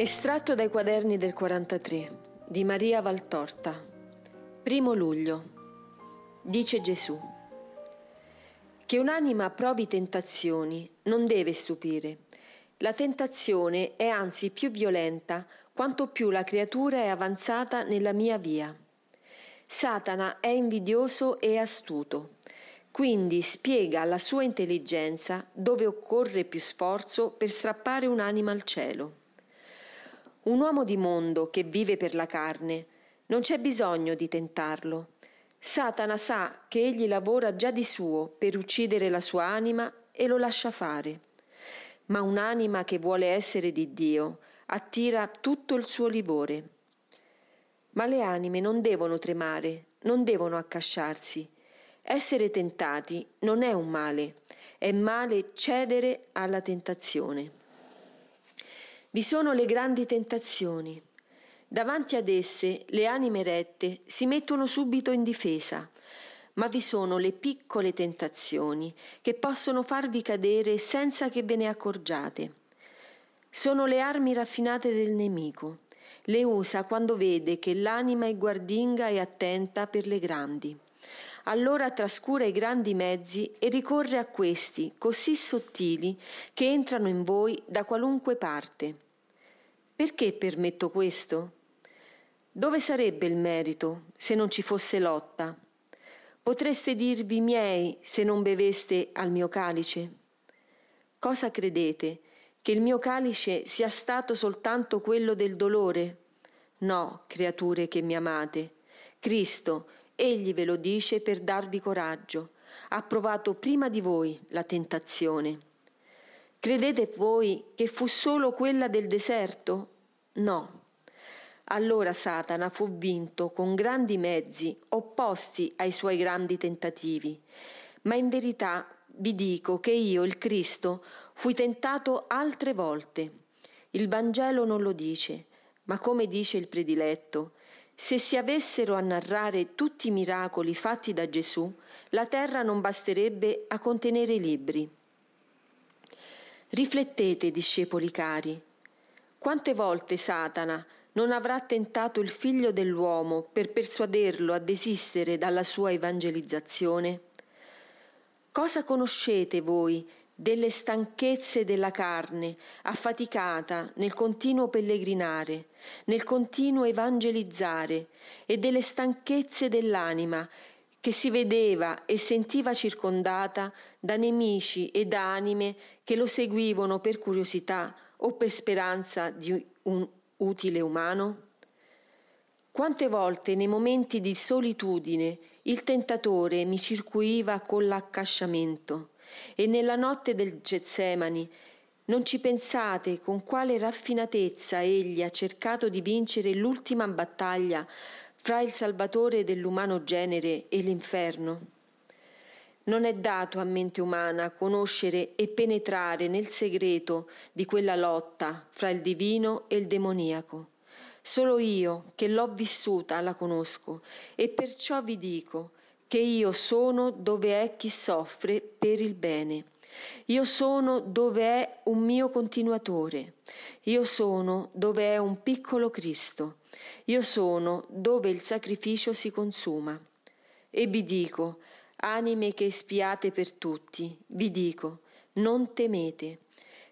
Estratto dai quaderni del 43 di Maria Valtorta. Primo luglio. Dice Gesù. Che un'anima provi tentazioni non deve stupire. La tentazione è anzi più violenta quanto più la creatura è avanzata nella mia via. Satana è invidioso e astuto, quindi spiega alla sua intelligenza dove occorre più sforzo per strappare un'anima al cielo. Un uomo di mondo che vive per la carne, non c'è bisogno di tentarlo. Satana sa che egli lavora già di suo per uccidere la sua anima e lo lascia fare. Ma un'anima che vuole essere di Dio attira tutto il suo livore. Ma le anime non devono tremare, non devono accasciarsi. Essere tentati non è un male, è male cedere alla tentazione. Vi sono le grandi tentazioni. Davanti ad esse le anime rette si mettono subito in difesa, ma vi sono le piccole tentazioni che possono farvi cadere senza che ve ne accorgiate. Sono le armi raffinate del nemico. Le usa quando vede che l'anima è guardinga e attenta per le grandi. Allora trascura i grandi mezzi e ricorre a questi, così sottili, che entrano in voi da qualunque parte. Perché permetto questo? Dove sarebbe il merito se non ci fosse lotta? Potreste dirvi miei se non beveste al mio calice? Cosa credete? Che il mio calice sia stato soltanto quello del dolore? No, creature che mi amate. Cristo, Egli ve lo dice per darvi coraggio. Ha provato prima di voi la tentazione. Credete voi che fu solo quella del deserto? No. Allora Satana fu vinto con grandi mezzi opposti ai suoi grandi tentativi. Ma in verità vi dico che io, il Cristo, fui tentato altre volte. Il Vangelo non lo dice, ma come dice il prediletto, se si avessero a narrare tutti i miracoli fatti da Gesù, la terra non basterebbe a contenere i libri. Riflettete, discepoli cari, quante volte Satana non avrà tentato il figlio dell'uomo per persuaderlo a desistere dalla sua evangelizzazione? Cosa conoscete voi delle stanchezze della carne, affaticata nel continuo pellegrinare, nel continuo evangelizzare, e delle stanchezze dell'anima, che si vedeva e sentiva circondata da nemici ed anime che lo seguivano per curiosità o per speranza di un utile umano? Quante volte nei momenti di solitudine il tentatore mi circuiva con l'accasciamento e nella notte del Getsemani non ci pensate con quale raffinatezza egli ha cercato di vincere l'ultima battaglia fra il Salvatore dell'umano genere e l'inferno? Non è dato a mente umana conoscere e penetrare nel segreto di quella lotta fra il divino e il demoniaco. Solo io, che l'ho vissuta, la conosco e perciò vi dico che io sono dove è chi soffre per il bene. Io sono dove è un mio continuatore. Io sono dove è un piccolo Cristo. Io sono dove il sacrificio si consuma. E vi dico, anime che spiate per tutti, vi dico, non temete.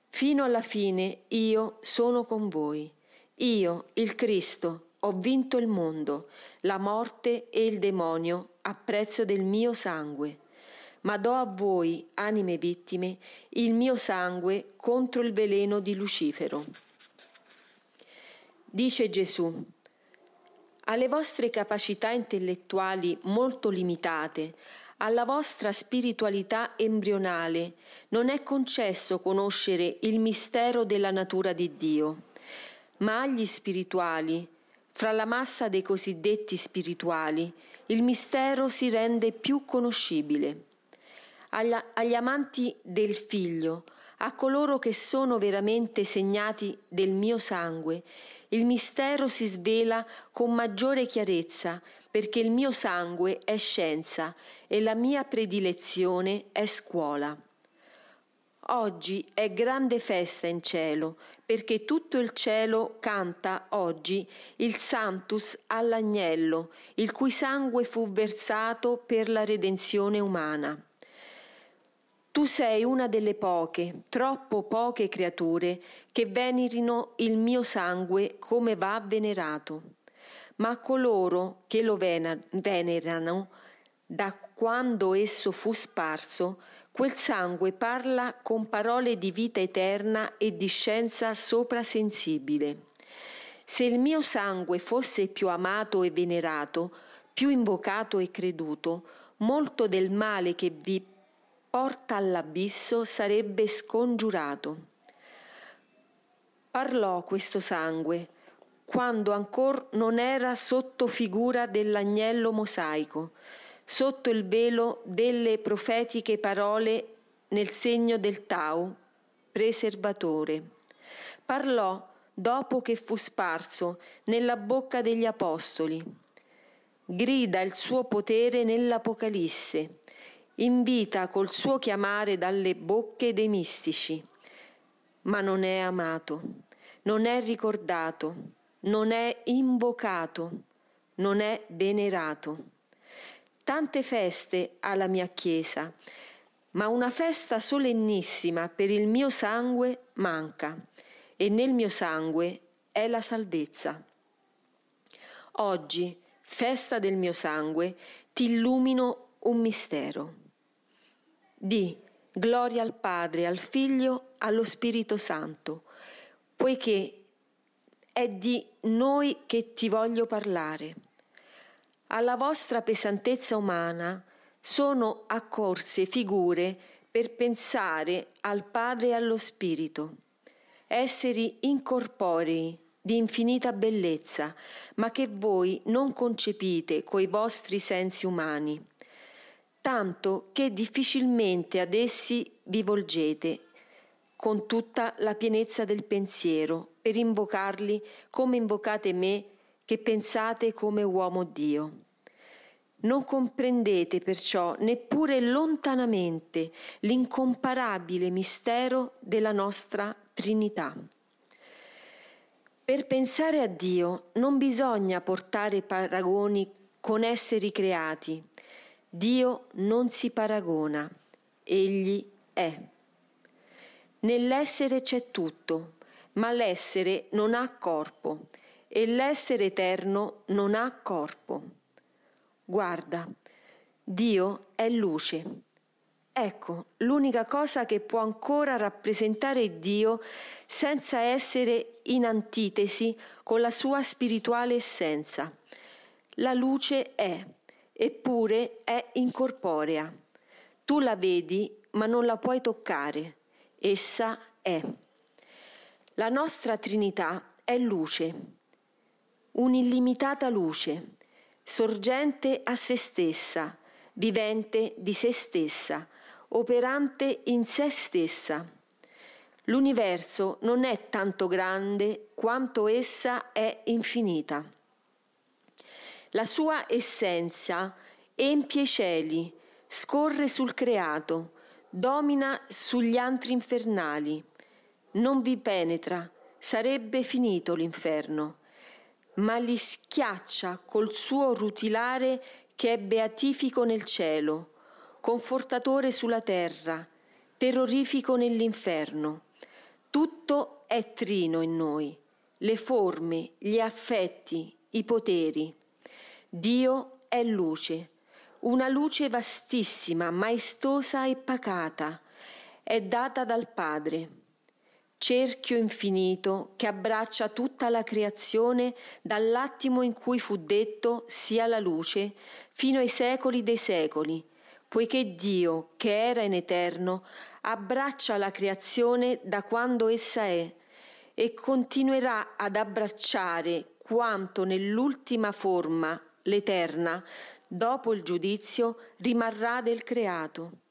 Fino alla fine io sono con voi. Io, il Cristo, ho vinto il mondo, la morte e il demonio a prezzo del mio sangue. Ma do a voi, anime vittime, il mio sangue contro il veleno di Lucifero. Dice Gesù, alle vostre capacità intellettuali molto limitate, alla vostra spiritualità embrionale non è concesso conoscere il mistero della natura di Dio, ma agli spirituali, fra la massa dei cosiddetti spirituali, il mistero si rende più conoscibile. Agli, agli amanti del Figlio, a coloro che sono veramente segnati del mio sangue, il mistero si svela con maggiore chiarezza, perché il mio sangue è scienza e la mia predilezione è scuola. Oggi è grande festa in cielo, perché tutto il cielo canta oggi il Santus all'agnello, il cui sangue fu versato per la redenzione umana. Tu sei una delle poche, troppo poche creature che venerino il mio sangue come va venerato. Ma coloro che lo venerano, da quando esso fu sparso, Quel sangue parla con parole di vita eterna e di scienza soprasensibile. Se il mio sangue fosse più amato e venerato, più invocato e creduto, molto del male che vi porta all'abisso sarebbe scongiurato. Parlò questo sangue quando ancor non era sotto figura dell'agnello mosaico, sotto il velo delle profetiche parole nel segno del Tau, preservatore. Parlò dopo che fu sparso nella bocca degli apostoli. Grida il suo potere nell'Apocalisse. Invita col suo chiamare dalle bocche dei mistici. Ma non è amato, non è ricordato, non è invocato, non è venerato tante feste alla mia chiesa, ma una festa solennissima per il mio sangue manca e nel mio sangue è la salvezza. Oggi, festa del mio sangue, ti illumino un mistero. Di gloria al Padre, al Figlio, allo Spirito Santo, poiché è di noi che ti voglio parlare alla vostra pesantezza umana sono accorse figure per pensare al Padre e allo Spirito, esseri incorporei di infinita bellezza, ma che voi non concepite coi vostri sensi umani, tanto che difficilmente ad essi vi volgete con tutta la pienezza del pensiero per invocarli come invocate me che pensate come uomo Dio. Non comprendete perciò neppure lontanamente l'incomparabile mistero della nostra Trinità. Per pensare a Dio non bisogna portare paragoni con esseri creati. Dio non si paragona, egli è. Nell'essere c'è tutto, ma l'essere non ha corpo e l'essere eterno non ha corpo. Guarda, Dio è luce. Ecco, l'unica cosa che può ancora rappresentare Dio senza essere in antitesi con la sua spirituale essenza. La luce è, eppure è incorporea. Tu la vedi, ma non la puoi toccare. Essa è. La nostra Trinità è luce un'illimitata luce, sorgente a se stessa, vivente di se stessa, operante in se stessa. L'universo non è tanto grande quanto essa è infinita. La sua essenza empie i cieli, scorre sul creato, domina sugli antri infernali. Non vi penetra, sarebbe finito l'inferno ma li schiaccia col suo rutilare che è beatifico nel cielo, confortatore sulla terra, terrorifico nell'inferno. Tutto è trino in noi, le forme, gli affetti, i poteri. Dio è luce, una luce vastissima, maestosa e pacata, è data dal Padre cerchio infinito che abbraccia tutta la creazione dall'attimo in cui fu detto sia la luce fino ai secoli dei secoli, poiché Dio, che era in eterno, abbraccia la creazione da quando essa è e continuerà ad abbracciare quanto nell'ultima forma, l'eterna, dopo il giudizio, rimarrà del creato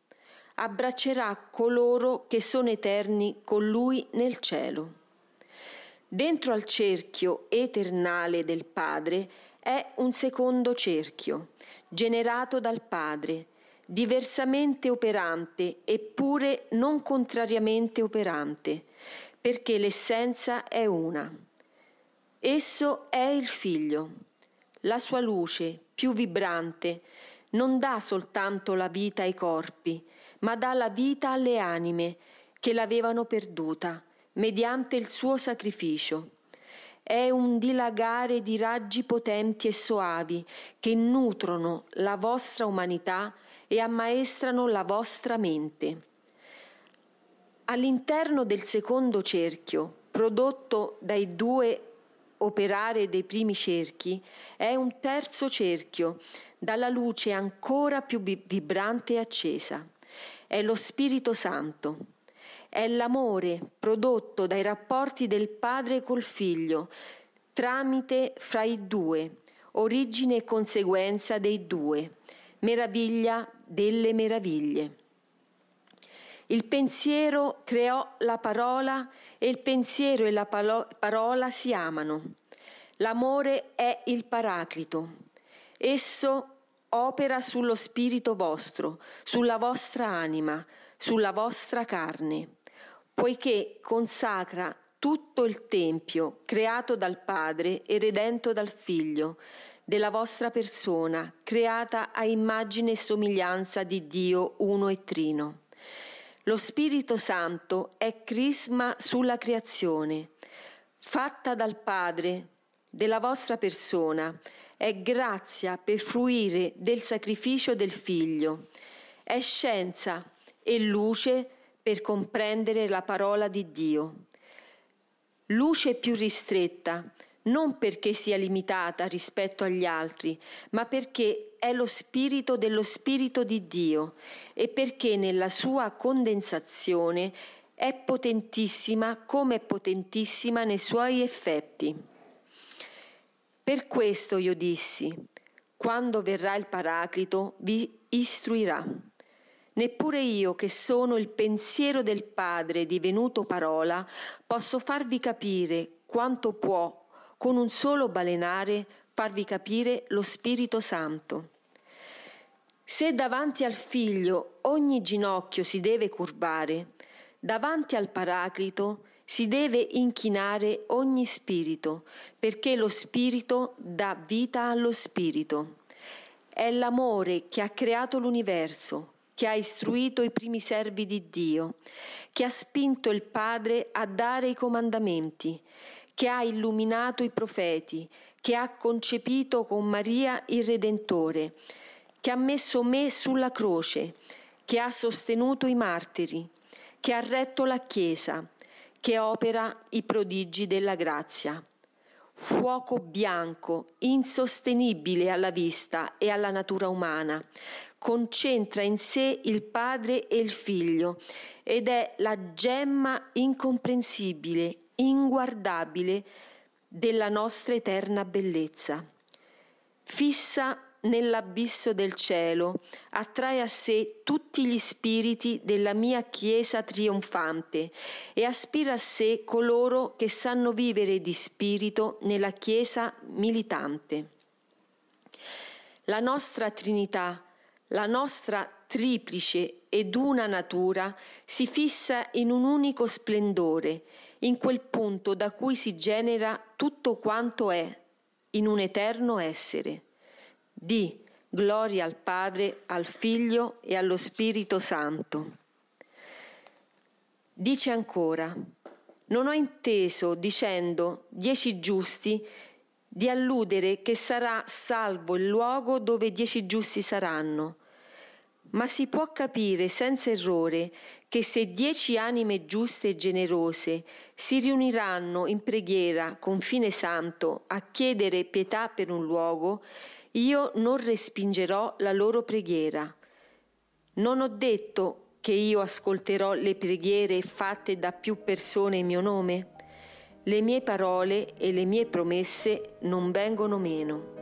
abbraccerà coloro che sono eterni con lui nel cielo. Dentro al cerchio eternale del Padre è un secondo cerchio, generato dal Padre, diversamente operante eppure non contrariamente operante, perché l'essenza è una. Esso è il figlio. La sua luce, più vibrante, non dà soltanto la vita ai corpi, ma dà la vita alle anime che l'avevano perduta mediante il suo sacrificio. È un dilagare di raggi potenti e soavi che nutrono la vostra umanità e ammaestrano la vostra mente. All'interno del secondo cerchio, prodotto dai due operare dei primi cerchi, è un terzo cerchio, dalla luce ancora più vibrante e accesa. È lo Spirito Santo è l'amore prodotto dai rapporti del padre col figlio, tramite fra i due, origine e conseguenza dei due, meraviglia delle meraviglie. Il pensiero creò la parola e il pensiero e la parola si amano. L'amore è il paraclito. Esso opera sullo spirito vostro, sulla vostra anima, sulla vostra carne poiché consacra tutto il Tempio creato dal Padre e redento dal Figlio, della vostra persona, creata a immagine e somiglianza di Dio uno e trino. Lo Spirito Santo è crisma sulla creazione, fatta dal Padre, della vostra persona, è grazia per fruire del sacrificio del Figlio, è scienza e luce per comprendere la parola di Dio. Luce più ristretta, non perché sia limitata rispetto agli altri, ma perché è lo spirito dello spirito di Dio e perché nella sua condensazione è potentissima come è potentissima nei suoi effetti. Per questo io dissi, quando verrà il Paraclito vi istruirà. Neppure io, che sono il pensiero del Padre divenuto parola, posso farvi capire quanto può, con un solo balenare, farvi capire lo Spirito Santo. Se davanti al Figlio ogni ginocchio si deve curvare, davanti al Paraclito si deve inchinare ogni spirito, perché lo Spirito dà vita allo Spirito. È l'amore che ha creato l'universo, che ha istruito i primi servi di Dio, che ha spinto il Padre a dare i comandamenti, che ha illuminato i profeti, che ha concepito con Maria il Redentore, che ha messo me sulla croce, che ha sostenuto i martiri, che ha retto la Chiesa, che opera i prodigi della grazia fuoco bianco, insostenibile alla vista e alla natura umana, concentra in sé il Padre e il Figlio ed è la gemma incomprensibile, inguardabile della nostra eterna bellezza. Fissa nell'abisso del cielo, attrae a sé tutti gli spiriti della mia Chiesa trionfante e aspira a sé coloro che sanno vivere di spirito nella Chiesa militante. La nostra Trinità, la nostra triplice ed una natura si fissa in un unico splendore, in quel punto da cui si genera tutto quanto è, in un eterno essere. Di gloria al Padre, al Figlio e allo Spirito Santo. Dice ancora, non ho inteso, dicendo dieci giusti, di alludere che sarà salvo il luogo dove dieci giusti saranno, ma si può capire senza errore che se dieci anime giuste e generose si riuniranno in preghiera con fine santo a chiedere pietà per un luogo, io non respingerò la loro preghiera. Non ho detto che io ascolterò le preghiere fatte da più persone in mio nome? Le mie parole e le mie promesse non vengono meno,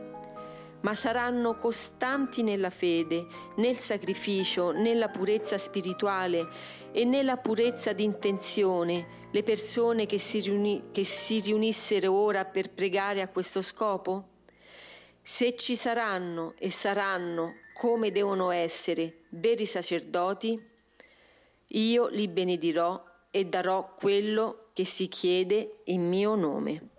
ma saranno costanti nella fede, nel sacrificio, nella purezza spirituale e nella purezza di intenzione le persone che si, riuni- che si riunissero ora per pregare a questo scopo? Se ci saranno e saranno come devono essere veri sacerdoti, io li benedirò e darò quello che si chiede in mio nome.